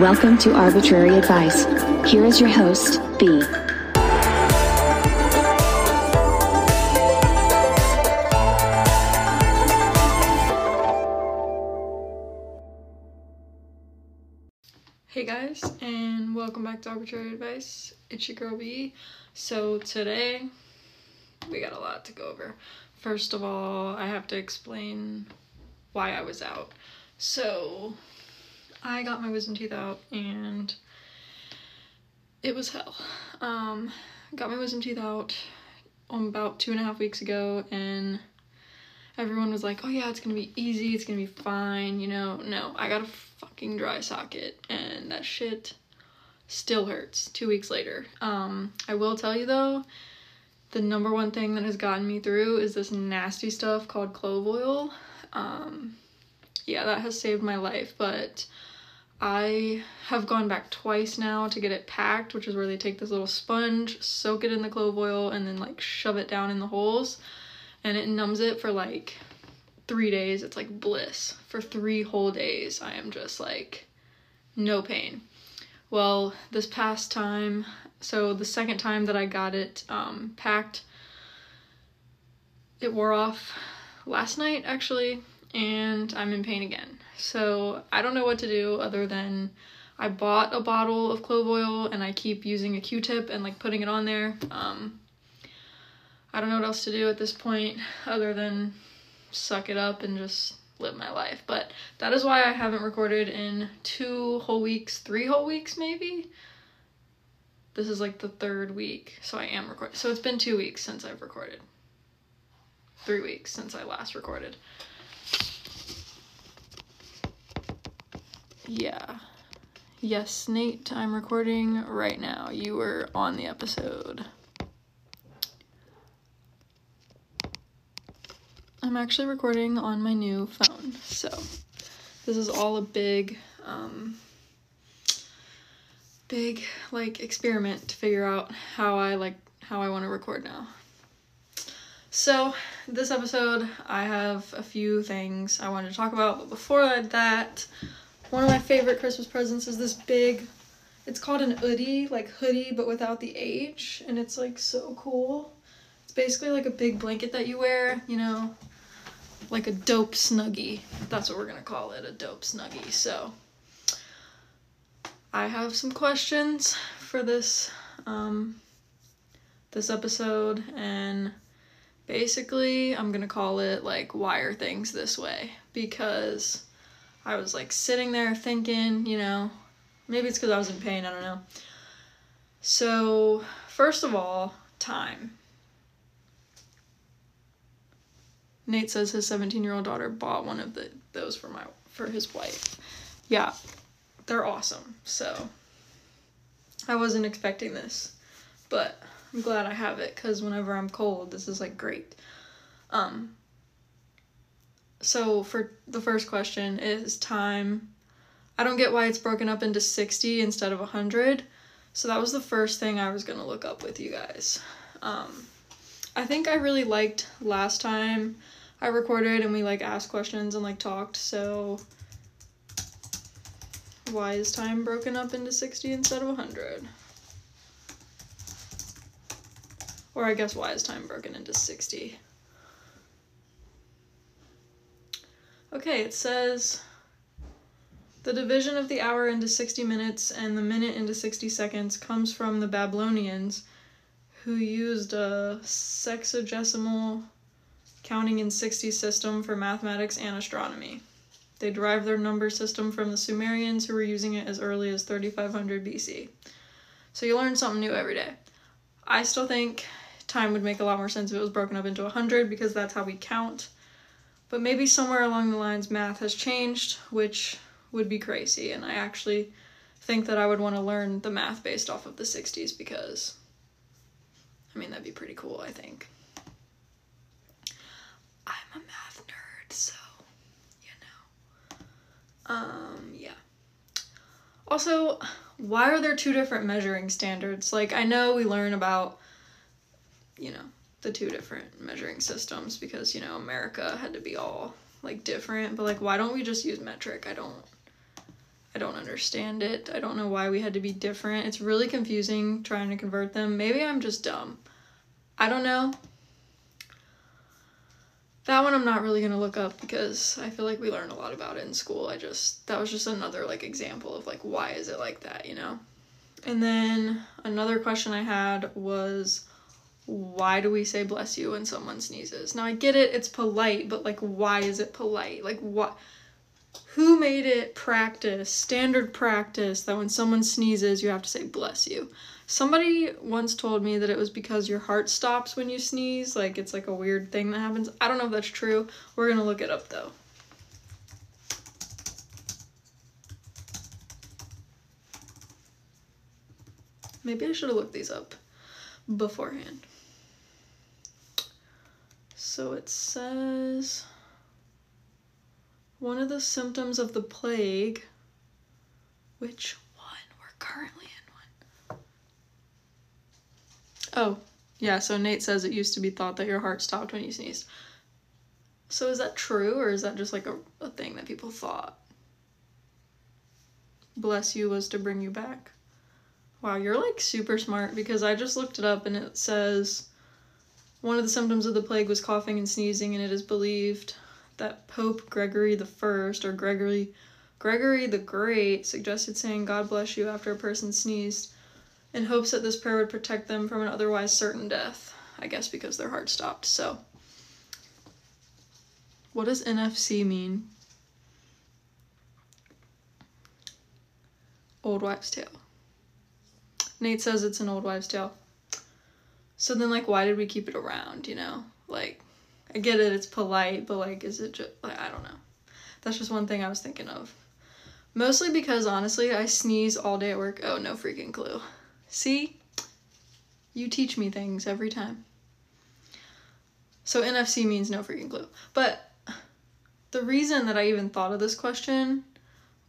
Welcome to Arbitrary Advice. Here is your host, B. Hey guys, and welcome back to Arbitrary Advice. It's your girl B. So today we got a lot to go over. First of all, I have to explain why I was out. So I got my wisdom teeth out and it was hell. Um, got my wisdom teeth out um, about two and a half weeks ago and everyone was like, oh yeah, it's gonna be easy, it's gonna be fine, you know. No, I got a fucking dry socket and that shit still hurts two weeks later. Um, I will tell you though, the number one thing that has gotten me through is this nasty stuff called clove oil. Um, yeah, that has saved my life, but I have gone back twice now to get it packed, which is where they take this little sponge, soak it in the clove oil, and then like shove it down in the holes and it numbs it for like three days. It's like bliss. For three whole days, I am just like no pain. Well, this past time, so the second time that I got it um, packed, it wore off last night actually, and I'm in pain again. So I don't know what to do other than I bought a bottle of clove oil and I keep using a Q-tip and like putting it on there. Um, I don't know what else to do at this point other than suck it up and just live my life. But that is why I haven't recorded in two whole weeks, three whole weeks maybe. This is like the third week, so I am recording. So it's been two weeks since I've recorded. Three weeks since I last recorded. Yeah. Yes, Nate, I'm recording right now. You were on the episode. I'm actually recording on my new phone, so this is all a big, um, big like experiment to figure out how I like how I want to record now. So this episode, I have a few things I wanted to talk about, but before that, one of my favorite Christmas presents is this big. It's called an Oodie, like hoodie, but without the H, and it's like so cool. It's basically like a big blanket that you wear, you know, like a dope snuggie. That's what we're gonna call it, a dope snuggie. So I have some questions for this um, this episode, and basically I'm gonna call it like why are things this way because I was like sitting there thinking, you know, maybe it's because I was in pain. I don't know. So first of all, time. Nate says his 17 year old daughter bought one of the those for my for his wife. Yeah, they're awesome. So I wasn't expecting this, but I'm glad I have it because whenever I'm cold, this is like great. Um. So for the first question is time. I don't get why it's broken up into 60 instead of 100. So that was the first thing I was gonna look up with you guys. Um, I think I really liked last time I recorded and we like asked questions and like talked. So why is time broken up into 60 instead of 100? Or I guess why is time broken into 60? Okay, it says the division of the hour into 60 minutes and the minute into 60 seconds comes from the Babylonians who used a sexagesimal counting in 60 system for mathematics and astronomy. They derived their number system from the Sumerians who were using it as early as 3500 BC. So you learn something new every day. I still think time would make a lot more sense if it was broken up into 100 because that's how we count. But maybe somewhere along the lines math has changed, which would be crazy. And I actually think that I would want to learn the math based off of the 60s because, I mean, that'd be pretty cool, I think. I'm a math nerd, so, you know. Um, yeah. Also, why are there two different measuring standards? Like, I know we learn about, you know, the two different measuring systems because, you know, America had to be all like different, but like why don't we just use metric? I don't I don't understand it. I don't know why we had to be different. It's really confusing trying to convert them. Maybe I'm just dumb. I don't know. That one I'm not really going to look up because I feel like we learned a lot about it in school. I just that was just another like example of like why is it like that, you know? And then another question I had was why do we say bless you when someone sneezes? Now I get it, it's polite, but like why is it polite? Like what who made it practice, standard practice that when someone sneezes you have to say bless you? Somebody once told me that it was because your heart stops when you sneeze, like it's like a weird thing that happens. I don't know if that's true. We're going to look it up though. Maybe I should have looked these up beforehand. So it says one of the symptoms of the plague, which one? We're currently in one. Oh, yeah, so Nate says it used to be thought that your heart stopped when you sneezed. So is that true, or is that just like a, a thing that people thought? Bless you was to bring you back. Wow, you're like super smart because I just looked it up and it says one of the symptoms of the plague was coughing and sneezing, and it is believed that Pope Gregory the First or Gregory Gregory the Great suggested saying God bless you after a person sneezed in hopes that this prayer would protect them from an otherwise certain death. I guess because their heart stopped. So what does NFC mean? Old wives' tale. Nate says it's an old wives' tale. So then, like, why did we keep it around, you know? Like, I get it, it's polite, but, like, is it just, like, I don't know. That's just one thing I was thinking of. Mostly because, honestly, I sneeze all day at work. Oh, no freaking clue. See? You teach me things every time. So, NFC means no freaking clue. But the reason that I even thought of this question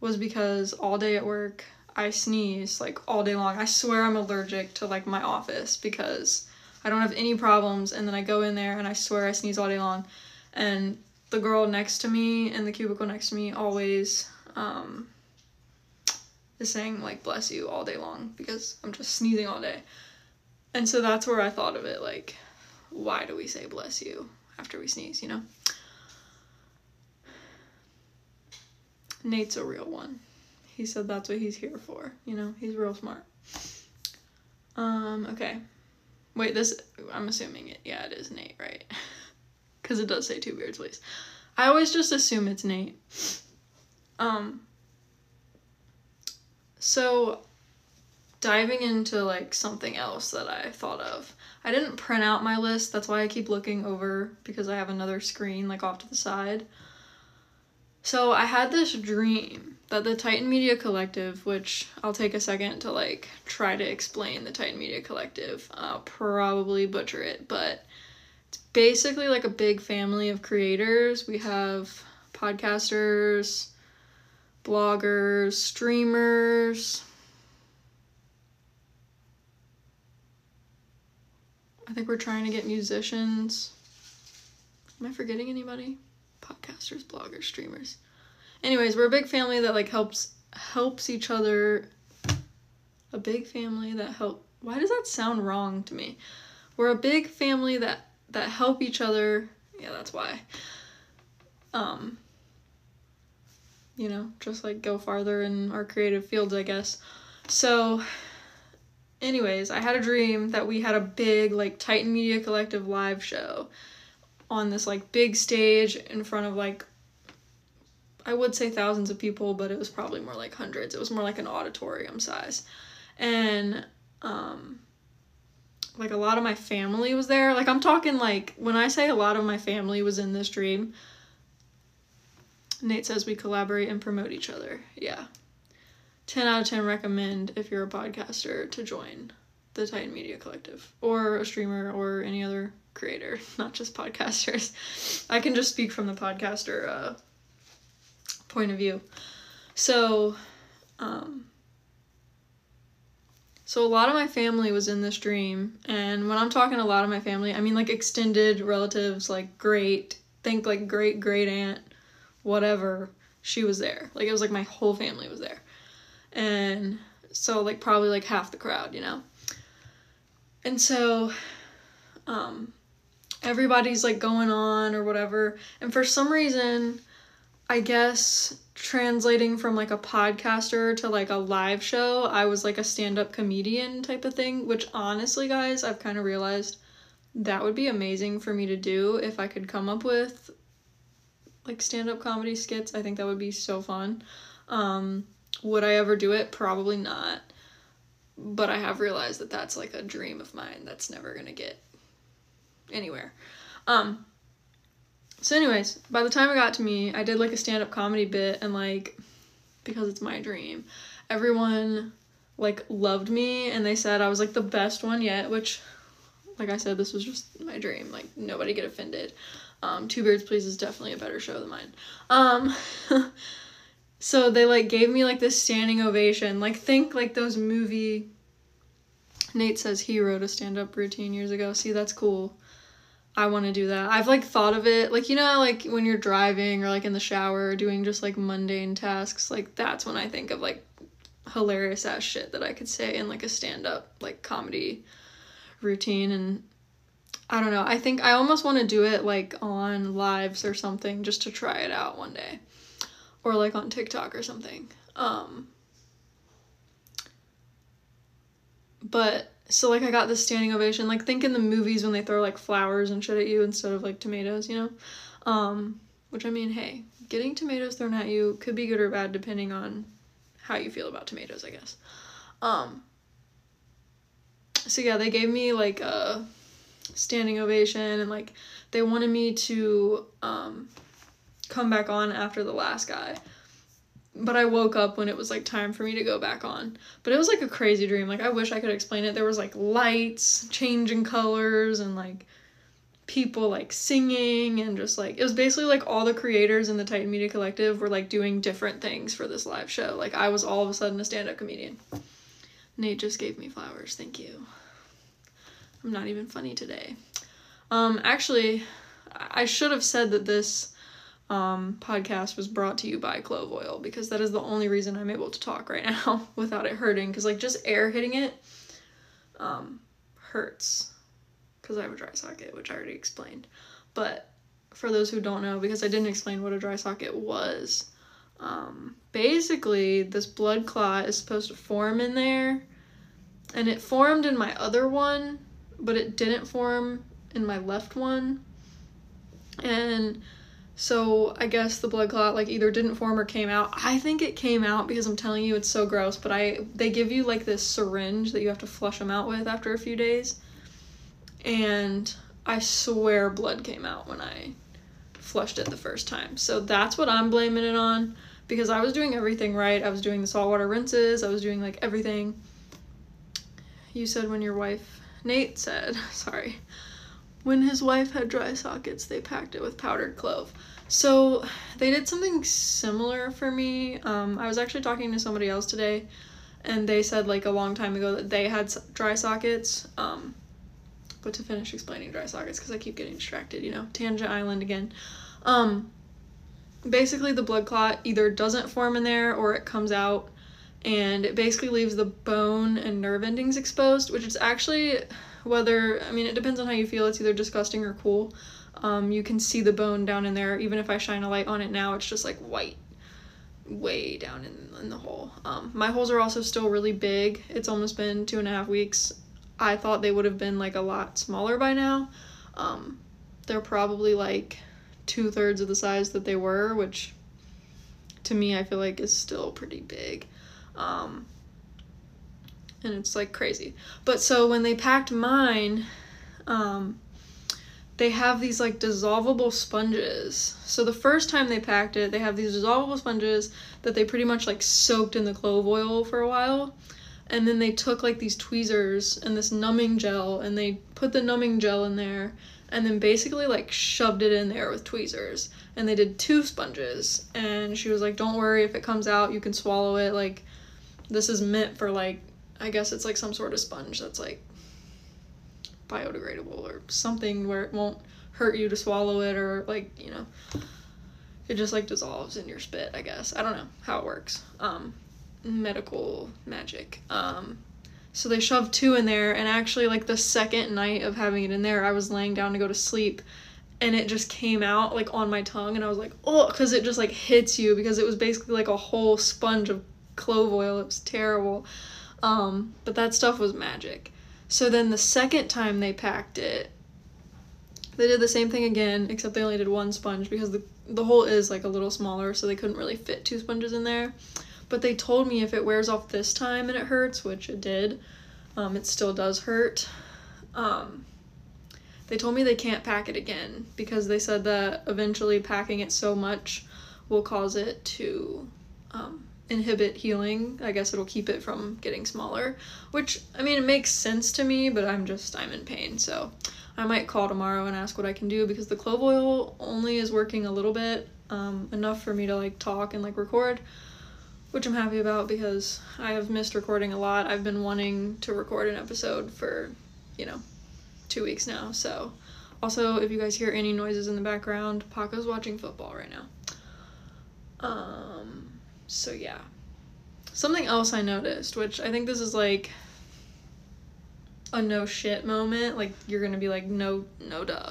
was because all day at work, I sneeze like all day long. I swear I'm allergic to like my office because I don't have any problems and then I go in there and I swear I sneeze all day long. And the girl next to me in the cubicle next to me always um is saying like bless you all day long because I'm just sneezing all day. And so that's where I thought of it like why do we say bless you after we sneeze, you know? Nate's a real one he said that's what he's here for. You know, he's real smart. Um, okay. Wait, this, I'm assuming it, yeah, it is Nate, right? Because it does say two beards, please. I always just assume it's Nate. Um, so diving into like something else that I thought of. I didn't print out my list, that's why I keep looking over because I have another screen like off to the side. So I had this dream that the Titan Media Collective, which I'll take a second to like try to explain the Titan Media Collective. I'll probably butcher it, but it's basically like a big family of creators. We have podcasters, bloggers, streamers. I think we're trying to get musicians. Am I forgetting anybody? Podcasters, bloggers, streamers. Anyways we're a big family that like helps helps each other. A big family that help why does that sound wrong to me? We're a big family that that help each other. Yeah that's why. Um you know just like go farther in our creative fields i guess. So anyways i had a dream that we had a big like titan media collective live show on this like big stage in front of like I would say thousands of people, but it was probably more like hundreds. It was more like an auditorium size. And um like a lot of my family was there. Like I'm talking like when I say a lot of my family was in this dream, Nate says we collaborate and promote each other. Yeah. 10 out of 10 recommend if you're a podcaster to join the Titan Media Collective or a streamer or any other creator, not just podcasters. I can just speak from the podcaster uh, point of view. So, um, so a lot of my family was in this dream, and when I'm talking a lot of my family, I mean like extended relatives, like great, think like great great aunt, whatever. She was there. Like it was like my whole family was there. And so like probably like half the crowd, you know. And so um everybody's like going on or whatever. And for some reason, I guess translating from like a podcaster to like a live show, I was like a stand up comedian type of thing, which honestly, guys, I've kind of realized that would be amazing for me to do if I could come up with like stand up comedy skits. I think that would be so fun. Um, would I ever do it? Probably not. But I have realized that that's like a dream of mine that's never gonna get anywhere. Um, so, anyways, by the time it got to me, I did like a stand up comedy bit, and like, because it's my dream, everyone like loved me and they said I was like the best one yet, which, like I said, this was just my dream. Like, nobody get offended. Um, Two Beards Please is definitely a better show than mine. Um, so they like gave me like this standing ovation. Like, think like those movie. Nate says he wrote a stand up routine years ago. See, that's cool. I want to do that. I've like thought of it, like you know, like when you're driving or like in the shower doing just like mundane tasks. Like that's when I think of like hilarious ass shit that I could say in like a stand up like comedy routine and I don't know. I think I almost want to do it like on lives or something just to try it out one day. Or like on TikTok or something. Um but so like I got this standing ovation. Like think in the movies when they throw like flowers and shit at you instead of like tomatoes, you know? Um, which I mean, hey, getting tomatoes thrown at you could be good or bad depending on how you feel about tomatoes, I guess. Um, so yeah, they gave me like a standing ovation and like they wanted me to um come back on after the last guy but I woke up when it was like time for me to go back on. But it was like a crazy dream. Like I wish I could explain it. There was like lights changing colors and like people like singing and just like it was basically like all the creators in the Titan Media Collective were like doing different things for this live show. Like I was all of a sudden a stand-up comedian. Nate just gave me flowers. Thank you. I'm not even funny today. Um actually I should have said that this um, podcast was brought to you by clove oil because that is the only reason I'm able to talk right now without it hurting. Because like just air hitting it um, hurts because I have a dry socket, which I already explained. But for those who don't know, because I didn't explain what a dry socket was, um, basically this blood clot is supposed to form in there, and it formed in my other one, but it didn't form in my left one, and so I guess the blood clot like either didn't form or came out. I think it came out because I'm telling you it's so gross, but I they give you like this syringe that you have to flush them out with after a few days. And I swear blood came out when I flushed it the first time. So that's what I'm blaming it on because I was doing everything right. I was doing the saltwater rinses, I was doing like everything. You said when your wife Nate said, sorry. When his wife had dry sockets, they packed it with powdered clove. So they did something similar for me. Um, I was actually talking to somebody else today, and they said like a long time ago that they had dry sockets. Um, but to finish explaining dry sockets, because I keep getting distracted, you know, Tangent Island again. Um, basically, the blood clot either doesn't form in there or it comes out, and it basically leaves the bone and nerve endings exposed, which is actually whether I mean it depends on how you feel. It's either disgusting or cool. Um, you can see the bone down in there. Even if I shine a light on it now, it's just like white, way down in, in the hole. Um, my holes are also still really big. It's almost been two and a half weeks. I thought they would have been like a lot smaller by now. Um, they're probably like two thirds of the size that they were, which to me I feel like is still pretty big. Um, and it's like crazy. But so when they packed mine, um, they have these like dissolvable sponges. So the first time they packed it, they have these dissolvable sponges that they pretty much like soaked in the clove oil for a while. And then they took like these tweezers and this numbing gel and they put the numbing gel in there and then basically like shoved it in there with tweezers. And they did two sponges. And she was like, Don't worry, if it comes out, you can swallow it. Like, this is meant for like I guess it's like some sort of sponge that's like biodegradable or something where it won't hurt you to swallow it or like, you know, it just like dissolves in your spit, I guess. I don't know how it works. Um medical magic. Um, so they shoved two in there, and actually, like the second night of having it in there, I was laying down to go to sleep, and it just came out like on my tongue, and I was like, oh, because it just like hits you because it was basically like a whole sponge of clove oil. It was terrible. Um, but that stuff was magic. So then the second time they packed it, they did the same thing again, except they only did one sponge because the the hole is like a little smaller, so they couldn't really fit two sponges in there. But they told me if it wears off this time and it hurts, which it did, um, it still does hurt. Um, they told me they can't pack it again because they said that eventually packing it so much will cause it to um, inhibit healing. I guess it'll keep it from getting smaller, which I mean it makes sense to me, but I'm just I'm in pain, so I might call tomorrow and ask what I can do because the clove oil only is working a little bit, um, enough for me to like talk and like record, which I'm happy about because I have missed recording a lot. I've been wanting to record an episode for, you know, two weeks now. So, also if you guys hear any noises in the background, Paco's watching football right now. Um, so yeah. Something else I noticed, which I think this is like a no shit moment, like you're gonna be like, no, no, duh.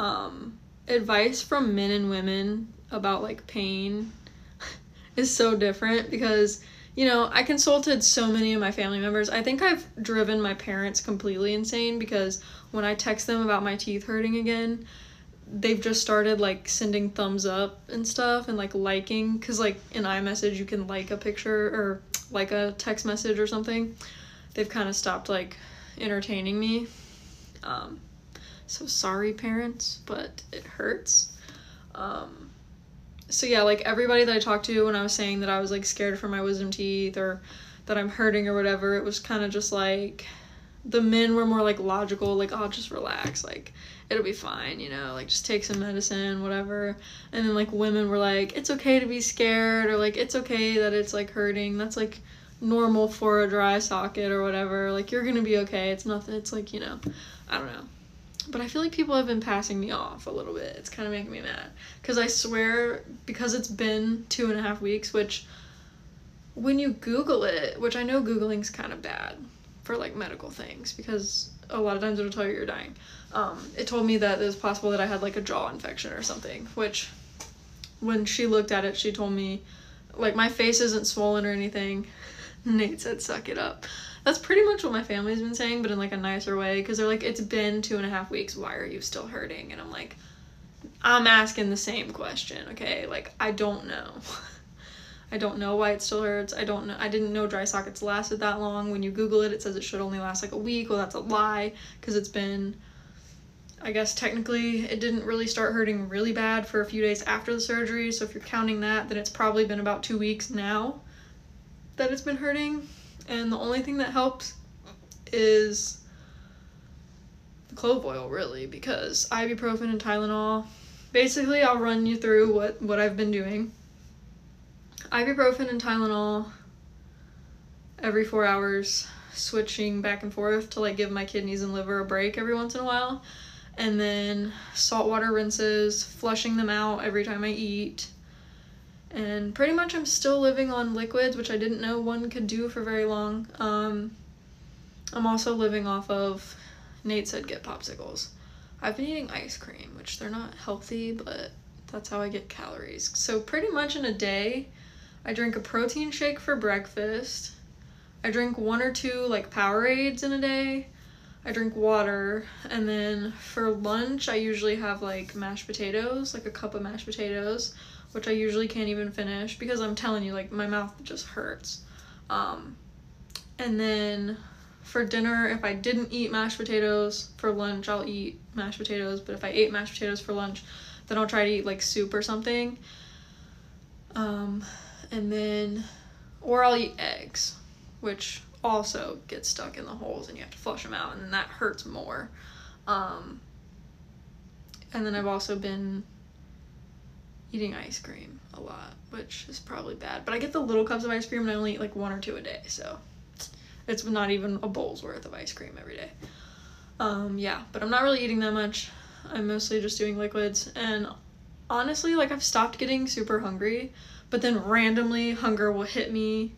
Um, advice from men and women about like pain is so different because you know, I consulted so many of my family members. I think I've driven my parents completely insane because when I text them about my teeth hurting again, they've just started like sending thumbs up and stuff and like liking because like in iMessage you can like a picture or like a text message or something. They've kind of stopped like entertaining me. Um, so sorry, parents, but it hurts. Um, so yeah, like everybody that I talked to when I was saying that I was like scared for my wisdom teeth or that I'm hurting or whatever, it was kind of just like the men were more like logical, like, oh, just relax, like, it'll be fine, you know, like, just take some medicine, whatever. And then, like, women were like, it's okay to be scared, or like, it's okay that it's like hurting. That's like normal for a dry socket or whatever. Like, you're gonna be okay. It's nothing, it's like, you know, I don't know. But I feel like people have been passing me off a little bit. It's kind of making me mad. Because I swear, because it's been two and a half weeks, which when you Google it, which I know Googling's kind of bad for like medical things because a lot of times it'll tell you you're dying. Um, it told me that it was possible that I had like a jaw infection or something, which when she looked at it, she told me like my face isn't swollen or anything. Nate said, suck it up. That's pretty much what my family's been saying, but in like a nicer way because they're like, it's been two and a half weeks. Why are you still hurting? And I'm like, I'm asking the same question, okay? Like, I don't know. I don't know why it still hurts. I don't know. I didn't know dry sockets lasted that long. When you Google it, it says it should only last like a week. Well, that's a lie because it's been, I guess technically, it didn't really start hurting really bad for a few days after the surgery. So if you're counting that, then it's probably been about two weeks now that it's been hurting. And the only thing that helps is the clove oil, really, because ibuprofen and Tylenol. Basically, I'll run you through what, what I've been doing ibuprofen and Tylenol every four hours, switching back and forth to like give my kidneys and liver a break every once in a while. And then salt water rinses, flushing them out every time I eat. And pretty much I'm still living on liquids, which I didn't know one could do for very long. Um, I'm also living off of, Nate said get popsicles. I've been eating ice cream, which they're not healthy, but that's how I get calories. So pretty much in a day, I drink a protein shake for breakfast. I drink one or two like Powerades in a day. I drink water, and then for lunch, I usually have like mashed potatoes, like a cup of mashed potatoes, which I usually can't even finish because I'm telling you, like, my mouth just hurts. Um, and then for dinner, if I didn't eat mashed potatoes for lunch, I'll eat mashed potatoes, but if I ate mashed potatoes for lunch, then I'll try to eat like soup or something. Um, and then, or I'll eat eggs, which also get stuck in the holes and you have to flush them out, and that hurts more. Um, and then I've also been eating ice cream a lot, which is probably bad. But I get the little cups of ice cream and I only eat like one or two a day, so it's not even a bowl's worth of ice cream every day. Um, yeah, but I'm not really eating that much. I'm mostly just doing liquids, and honestly, like I've stopped getting super hungry but then randomly hunger will hit me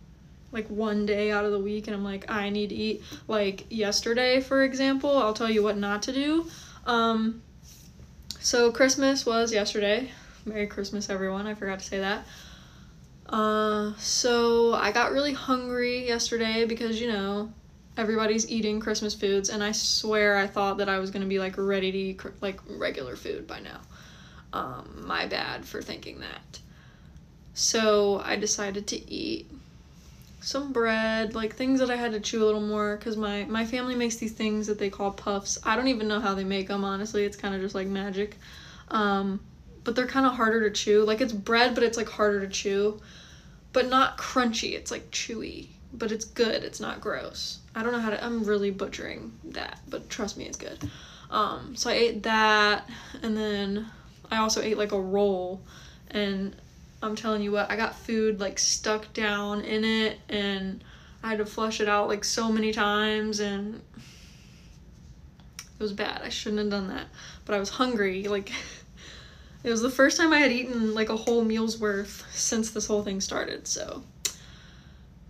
like one day out of the week and I'm like I need to eat. Like yesterday for example I'll tell you what not to do. Um so Christmas was yesterday. Merry Christmas everyone. I forgot to say that. Uh so I got really hungry yesterday because you know everybody's eating Christmas foods and I swear I thought that I was to be like ready to eat like regular food by now. Um my bad for thinking that so I decided to eat some bread, like things that I had to chew a little more because my my family makes these things that they call puffs. I don't even know how they make them. Honestly, it's kind of just like magic. Um, but they're kind of harder to chew. Like it's bread, but it's like harder to chew, but not crunchy. It's like chewy, but it's good. It's not gross. I don't know how to. I'm really butchering that, but trust me, it's good. Um, so I ate that, and then I also ate like a roll, and I'm telling you what, I got food like stuck down in it and I had to flush it out like so many times and it was bad. I shouldn't have done that. But I was hungry. Like it was the first time I had eaten like a whole meal's worth since this whole thing started. So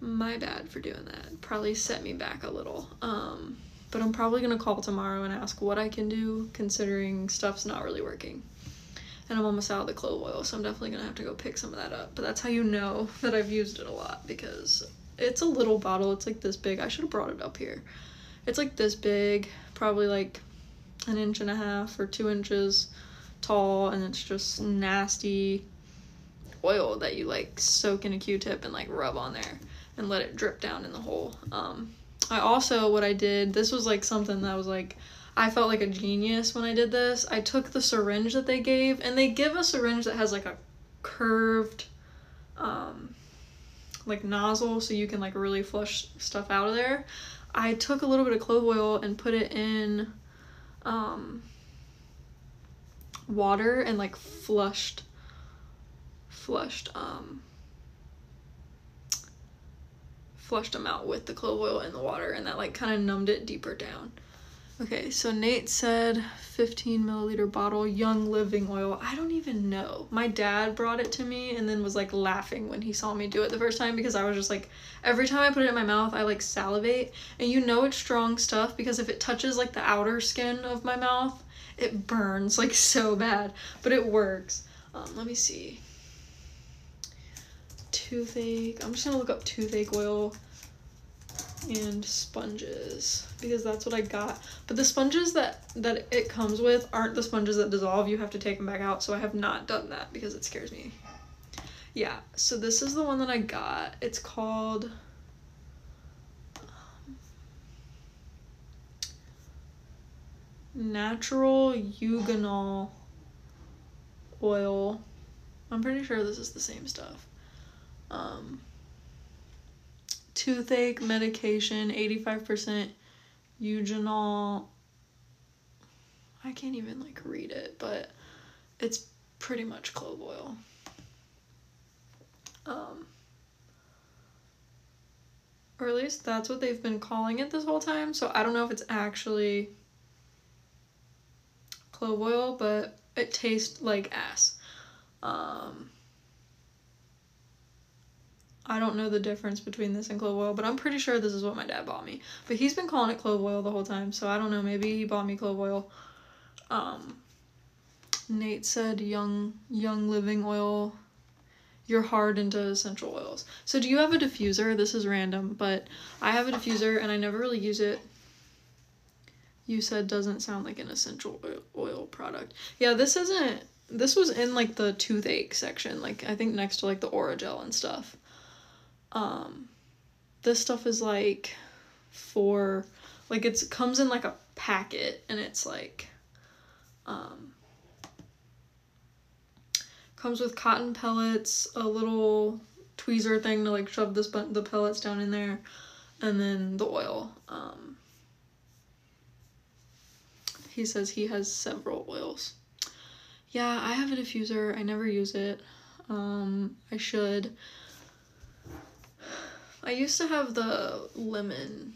my bad for doing that. Probably set me back a little. Um but I'm probably going to call tomorrow and ask what I can do considering stuff's not really working and I'm almost out of the clove oil, so I'm definitely gonna have to go pick some of that up. But that's how you know that I've used it a lot because it's a little bottle. It's like this big. I should have brought it up here. It's like this big, probably like an inch and a half or two inches tall, and it's just nasty oil that you like soak in a Q-tip and like rub on there and let it drip down in the hole. Um, I also what I did. This was like something that was like I felt like a genius when I did this. I took the syringe that they gave, and they give a syringe that has like a curved, um, like nozzle so you can like really flush stuff out of there. I took a little bit of clove oil and put it in um, water and like flushed, flushed, um, flushed them out with the clove oil in the water, and that like kind of numbed it deeper down. Okay, so Nate said 15 milliliter bottle, Young Living oil. I don't even know. My dad brought it to me and then was like laughing when he saw me do it the first time because I was just like, every time I put it in my mouth, I like salivate. And you know it's strong stuff because if it touches like the outer skin of my mouth, it burns like so bad. But it works. Um, let me see. Toothache. I'm just gonna look up toothache oil and sponges because that's what I got. But the sponges that that it comes with aren't the sponges that dissolve. You have to take them back out. So I have not done that because it scares me. Yeah, so this is the one that I got. It's called um, Natural Eugenol Oil. I'm pretty sure this is the same stuff. Um, toothache medication, 85% eugenol. I can't even like read it, but it's pretty much clove oil. Um, or at least that's what they've been calling it this whole time. So I don't know if it's actually clove oil, but it tastes like ass. Um, I don't know the difference between this and clove oil, but I'm pretty sure this is what my dad bought me. But he's been calling it clove oil the whole time, so I don't know. Maybe he bought me clove oil. Um, Nate said young young living oil. You're hard into essential oils. So do you have a diffuser? This is random, but I have a diffuser and I never really use it. You said doesn't sound like an essential oil product. Yeah, this isn't. This was in like the toothache section, like I think next to like the Orajel and stuff. Um, this stuff is like for like it's comes in like a packet and it's like um comes with cotton pellets, a little tweezer thing to like shove this the pellets down in there, and then the oil. Um, he says he has several oils. Yeah, I have a diffuser. I never use it. Um, I should. I used to have the lemon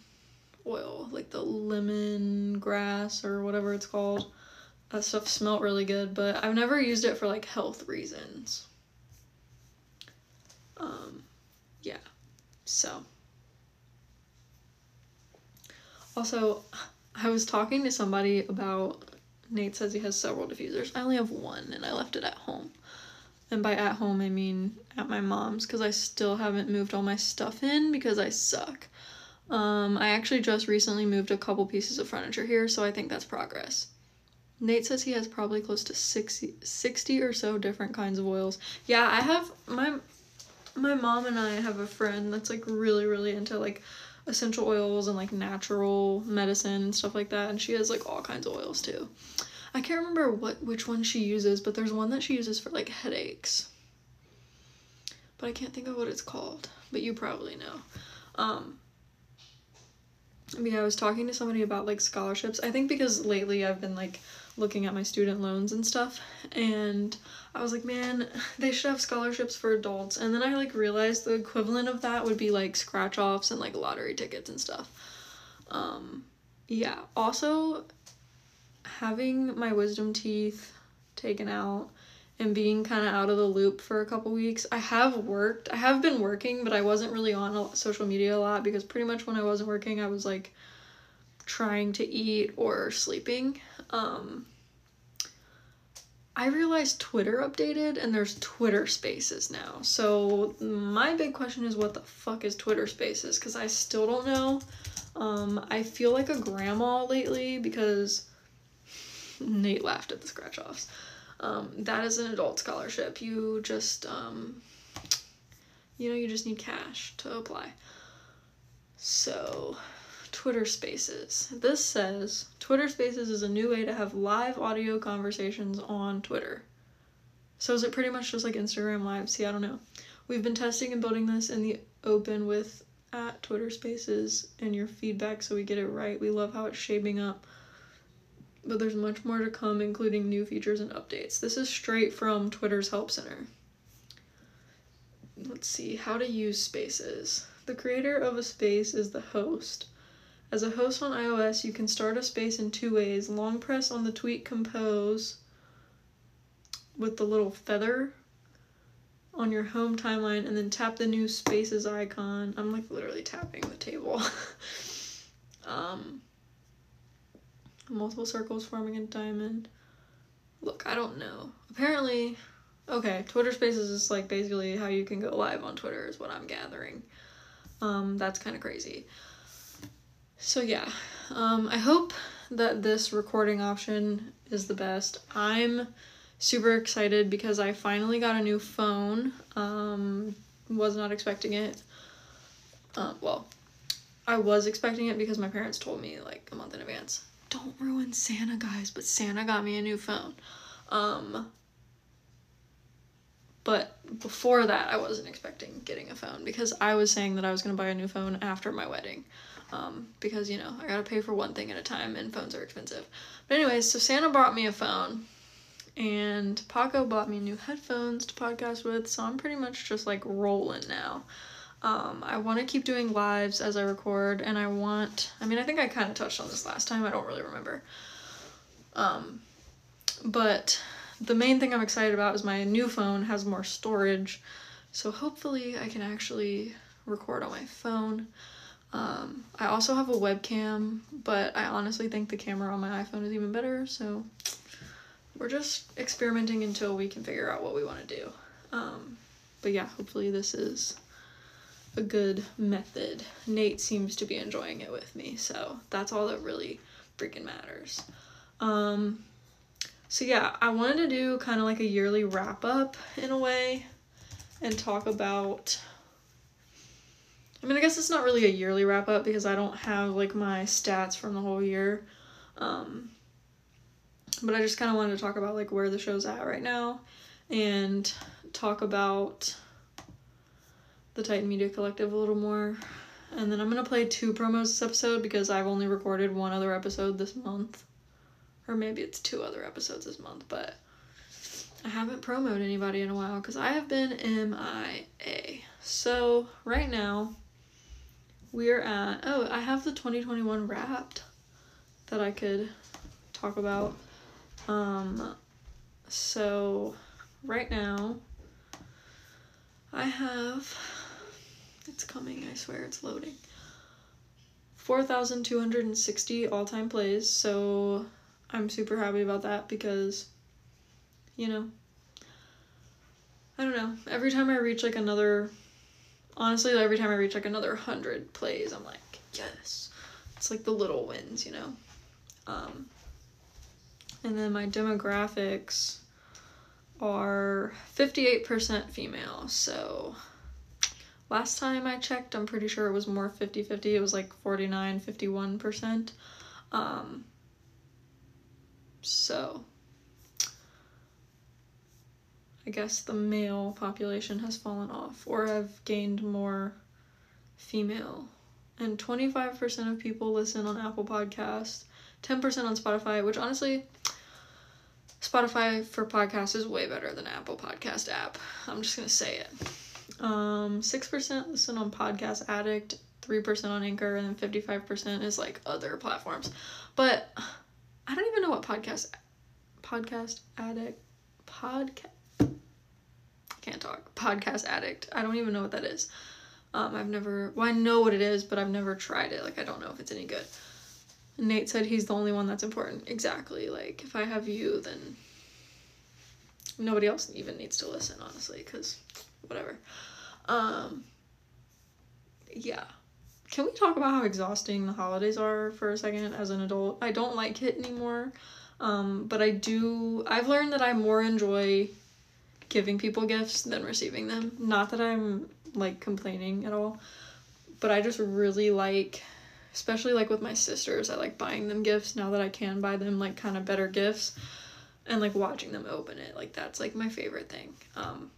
oil, like the lemon grass or whatever it's called. That stuff smelled really good, but I've never used it for like health reasons. Um, yeah, so. Also, I was talking to somebody about Nate says he has several diffusers. I only have one and I left it at home. And by at home, I mean at my mom's because I still haven't moved all my stuff in because I suck. Um, I actually just recently moved a couple pieces of furniture here, so I think that's progress. Nate says he has probably close to 60, 60 or so different kinds of oils. Yeah, I have my my mom and I have a friend that's like really really into like essential oils and like natural medicine and stuff like that and she has like all kinds of oils too. I can't remember what which one she uses, but there's one that she uses for like headaches. But I can't think of what it's called, but you probably know. Um yeah, I was talking to somebody about like scholarships. I think because lately I've been like looking at my student loans and stuff and I was like, man, they should have scholarships for adults. And then I like realized the equivalent of that would be like scratch offs and like lottery tickets and stuff. Um yeah, also having my wisdom teeth taken out and being kind of out of the loop for a couple weeks. I have worked. I have been working, but I wasn't really on social media a lot because pretty much when I wasn't working, I was like trying to eat or sleeping. Um I realized Twitter updated and there's Twitter Spaces now. So my big question is what the fuck is Twitter Spaces cuz I still don't know. Um I feel like a grandma lately because Nate laughed at the scratch offs. Um, that is an adult scholarship. You just, um, you know, you just need cash to apply. So, Twitter Spaces. This says Twitter Spaces is a new way to have live audio conversations on Twitter. So, is it pretty much just like Instagram Live? See, I don't know. We've been testing and building this in the open with at Twitter Spaces and your feedback so we get it right. We love how it's shaping up but there's much more to come, including new features and updates. This is straight from Twitter's Help Center. Let's see, how to use spaces. The creator of a space is the host. As a host on iOS, you can start a space in two ways. Long press on the tweet compose with the little feather on your home timeline and then tap the new spaces icon. I'm like literally tapping the table. um, multiple circles forming a diamond. Look, I don't know. Apparently, okay, Twitter Spaces is like basically how you can go live on Twitter, is what I'm gathering. Um, that's kind of crazy. So, yeah, um, I hope that this recording option is the best. I'm super excited because I finally got a new phone. Um, was not expecting it. Uh, well, I was expecting it because my parents told me like a month in advance don't ruin Santa, guys, but Santa got me a new phone. Um, but before that, I wasn't expecting getting a phone because I was saying that I was going to buy a new phone after my wedding. Um, because, you know, I got to pay for one thing at a time and phones are expensive. But, anyways, so Santa brought me a phone and Paco bought me new headphones to podcast with. So I'm pretty much just like rolling now. Um, I want to keep doing lives as I record, and I want, I mean, I think I kind of touched on this last time, I don't really remember. Um, but the main thing I'm excited about is my new phone has more storage, so hopefully I can actually record on my phone. Um, I also have a webcam, but I honestly think the camera on my iPhone is even better, so we're just experimenting until we can figure out what we want to do. Um, but yeah, hopefully this is a good method. Nate seems to be enjoying it with me, so that's all that really freaking matters. Um, so yeah, I wanted to do kind of like a yearly wrap up in a way and talk about. I mean, I guess it's not really a yearly wrap up because I don't have like my stats from the whole year. Um, but I just kind of wanted to talk about like where the show's at right now and talk about the Titan Media Collective a little more. And then I'm gonna play two promos this episode because I've only recorded one other episode this month. Or maybe it's two other episodes this month, but I haven't promoted anybody in a while because I have been MIA. So right now we're at oh, I have the 2021 wrapped that I could talk about. Um so right now I have it's coming, I swear it's loading. 4,260 all time plays. So I'm super happy about that because, you know, I don't know. Every time I reach like another, honestly, every time I reach like another 100 plays, I'm like, yes. It's like the little wins, you know? Um, and then my demographics are 58% female. So last time I checked, I'm pretty sure it was more 50 50. It was like 49 51%. Um, so I guess the male population has fallen off, or I've gained more female. And 25% of people listen on Apple Podcasts, 10% on Spotify, which honestly, Spotify for podcasts is way better than Apple Podcast app. I'm just gonna say it. Um, 6% listen on Podcast Addict, 3% on Anchor, and then 55% is like other platforms. But I don't even know what podcast podcast addict podcast can't talk. Podcast addict. I don't even know what that is. Um i've never well i know what it is but i've never tried it. Like i don't know if it's any good. Nate said he's the only one that's important. Exactly. Like if i have you then nobody else even needs to listen honestly because whatever um yeah can we talk about how exhausting the holidays are for a second as an adult i don't like it anymore um but i do i've learned that i more enjoy giving people gifts than receiving them. Not that I'm like complaining at all, but I just really like especially like with my sisters, I like buying them gifts now that I can buy them like kind of better gifts and like watching them open it. Like that's like my favorite thing. Um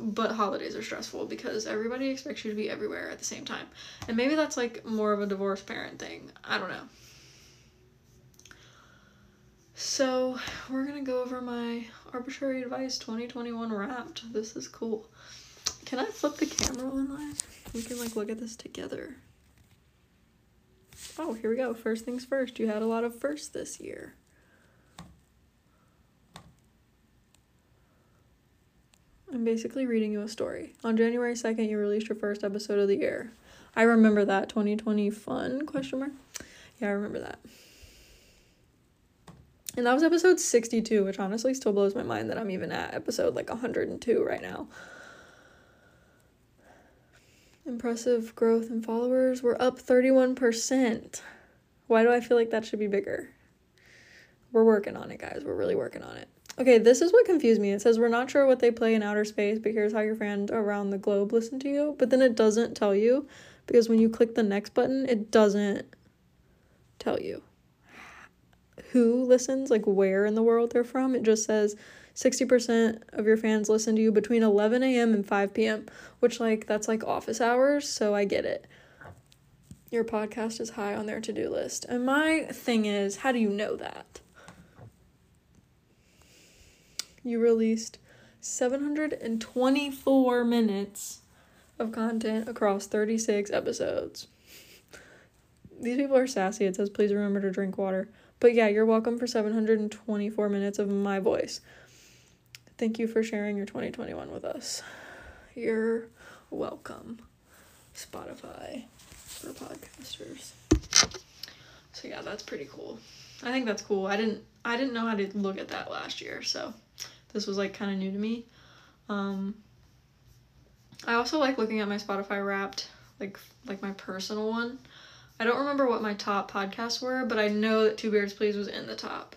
but holidays are stressful because everybody expects you to be everywhere at the same time. And maybe that's like more of a divorced parent thing. I don't know. So, we're gonna go over my arbitrary advice 2021 wrapped. This is cool. Can I flip the camera one online? We can like look at this together. Oh, here we go. First things first. You had a lot of firsts this year. I'm basically reading you a story. On January 2nd, you released your first episode of the year. I remember that 2020 fun question mark. Yeah, I remember that. And that was episode 62, which honestly still blows my mind that I'm even at episode like 102 right now. Impressive growth in followers. We're up 31%. Why do I feel like that should be bigger? We're working on it, guys. We're really working on it. Okay, this is what confused me. It says we're not sure what they play in outer space, but here's how your fans around the globe listen to you. But then it doesn't tell you because when you click the next button, it doesn't tell you who listens, like where in the world they're from. It just says 60% of your fans listen to you between 11 a.m. and 5 p.m., which, like, that's like office hours, so I get it. Your podcast is high on their to do list. And my thing is, how do you know that? You released 724 minutes of content across 36 episodes. These people are sassy. It says, please remember to drink water. But yeah, you're welcome for 724 minutes of my voice. Thank you for sharing your 2021 with us. You're welcome, Spotify for podcasters. So yeah, that's pretty cool. I think that's cool. I didn't I didn't know how to look at that last year, so this was like kind of new to me. Um I also like looking at my Spotify wrapped like like my personal one I don't remember what my top podcasts were, but I know that Two Beards Please was in the top.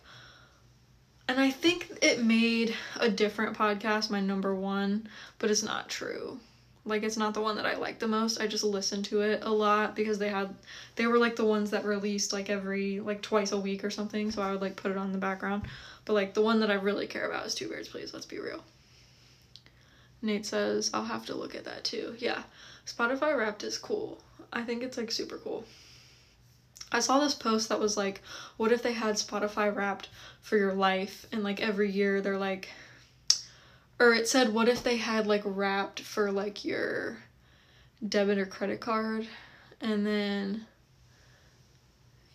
And I think it made a different podcast my number one, but it's not true. Like it's not the one that I like the most. I just listened to it a lot because they had they were like the ones that released like every like twice a week or something, so I would like put it on the background. But like the one that I really care about is Two Beards Please, let's be real. Nate says, I'll have to look at that too. Yeah. Spotify Wrapped is cool. I think it's like super cool. I saw this post that was like, what if they had Spotify wrapped for your life and like every year they're like or it said what if they had like wrapped for like your debit or credit card and then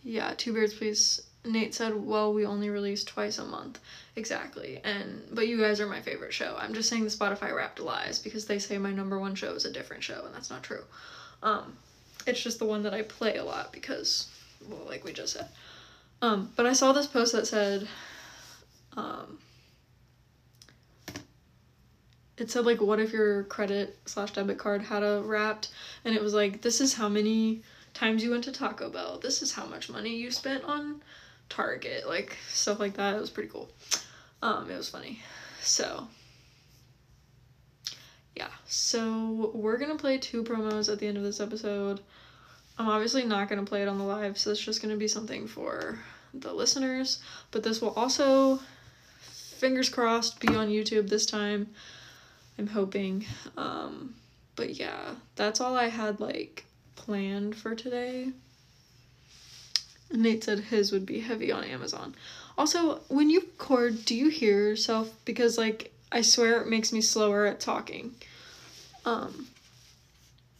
yeah, two beards please. Nate said, "Well, we only release twice a month." Exactly. And but you guys are my favorite show. I'm just saying the Spotify wrapped lies because they say my number one show is a different show and that's not true. Um It's just the one that I play a lot because, well, like we just said. Um, but I saw this post that said, um, it said like, what if your credit slash debit card had a wrapped, and it was like, this is how many times you went to Taco Bell. This is how much money you spent on Target, like stuff like that. It was pretty cool. Um, it was funny. So yeah, so we're gonna play two promos at the end of this episode. I'm obviously not gonna play it on the live, so it's just gonna be something for the listeners. But this will also, fingers crossed, be on YouTube this time. I'm hoping. Um, but yeah, that's all I had like planned for today. Nate said his would be heavy on Amazon. Also, when you record, do you hear yourself? Because like I swear it makes me slower at talking. Um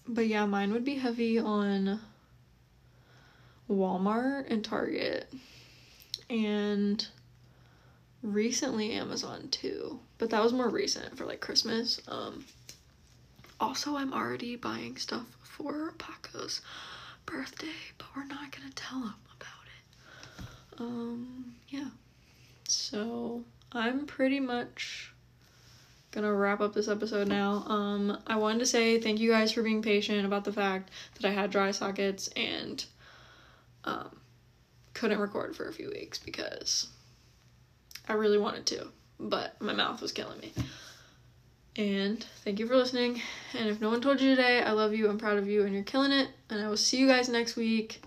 but yeah, mine would be heavy on Walmart and Target. And recently Amazon too. But that was more recent for like Christmas. Um also I'm already buying stuff for Paco's birthday, but we're not gonna tell him about it. Um yeah. So I'm pretty much gonna wrap up this episode now. Um, I wanted to say thank you guys for being patient about the fact that I had dry sockets and um, couldn't record for a few weeks because I really wanted to, but my mouth was killing me. And thank you for listening. And if no one told you today, I love you, I'm proud of you, and you're killing it. And I will see you guys next week,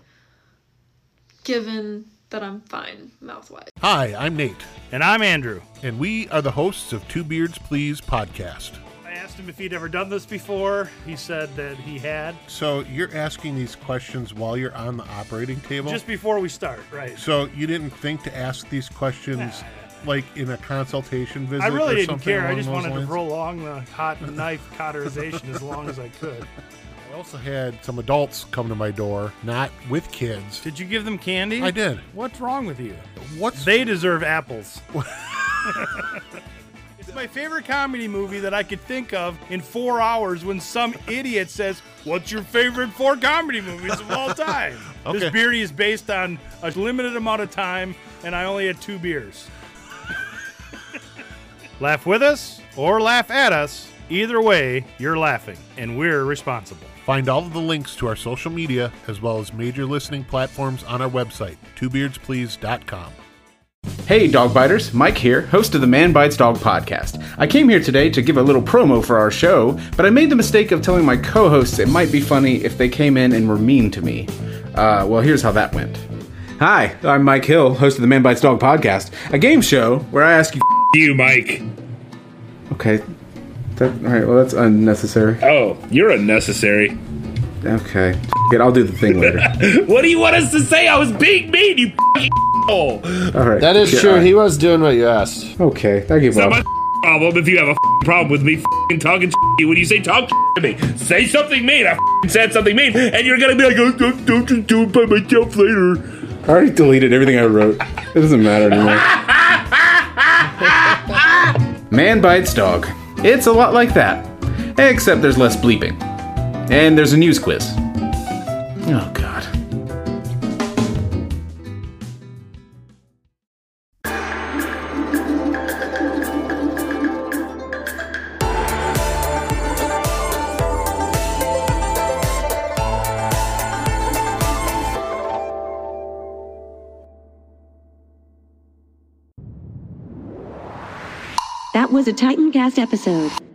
given that I'm fine mouth wise. Hi, I'm Nate, And I'm Andrew. and we are the hosts of Two Beards Please podcast. I asked him if he'd ever done this before. He said that he had. So you're asking these questions while you're on the operating table? Just before we start, right? so you didn't think to ask these questions like in a consultation visit? I really or didn't care. I just wanted lines? to prolong the hot knife cauterization as long as I could. I also had some adults come to my door, not with kids. Did you give them candy? I did. What's wrong with you? What's They deserve apples. it's my favorite comedy movie that I could think of in four hours when some idiot says, What's your favorite four comedy movies of all time? Okay. This beardy is based on a limited amount of time, and I only had two beers. Laugh with us or laugh at us. Either way, you're laughing, and we're responsible. Find all of the links to our social media as well as major listening platforms on our website, twobeardsplease.com. Hey, dog biters! Mike here, host of the Man Bites Dog podcast. I came here today to give a little promo for our show, but I made the mistake of telling my co hosts it might be funny if they came in and were mean to me. Uh, well, here's how that went. Hi, I'm Mike Hill, host of the Man Bites Dog podcast, a game show where I ask you. You, Mike. Okay. That, alright, well, that's unnecessary. Oh, you're unnecessary. Okay. It, I'll do the thing later. What do you want us to say? I was being mean, you hole. Alright. That is yeah, true. alright. He was doing what you asked. Okay, I give It's not my problem if you have a problem with me f***ing talking to you when you say talk to me. Say something mean. I f***ing said something mean, and you're gonna be like, oh, don't, don't just do it by myself later. I already deleted everything I wrote. It doesn't matter anymore. Man bites dog. It's a lot like that. Except there's less bleeping. And there's a news quiz. Oh, was a Titancast episode.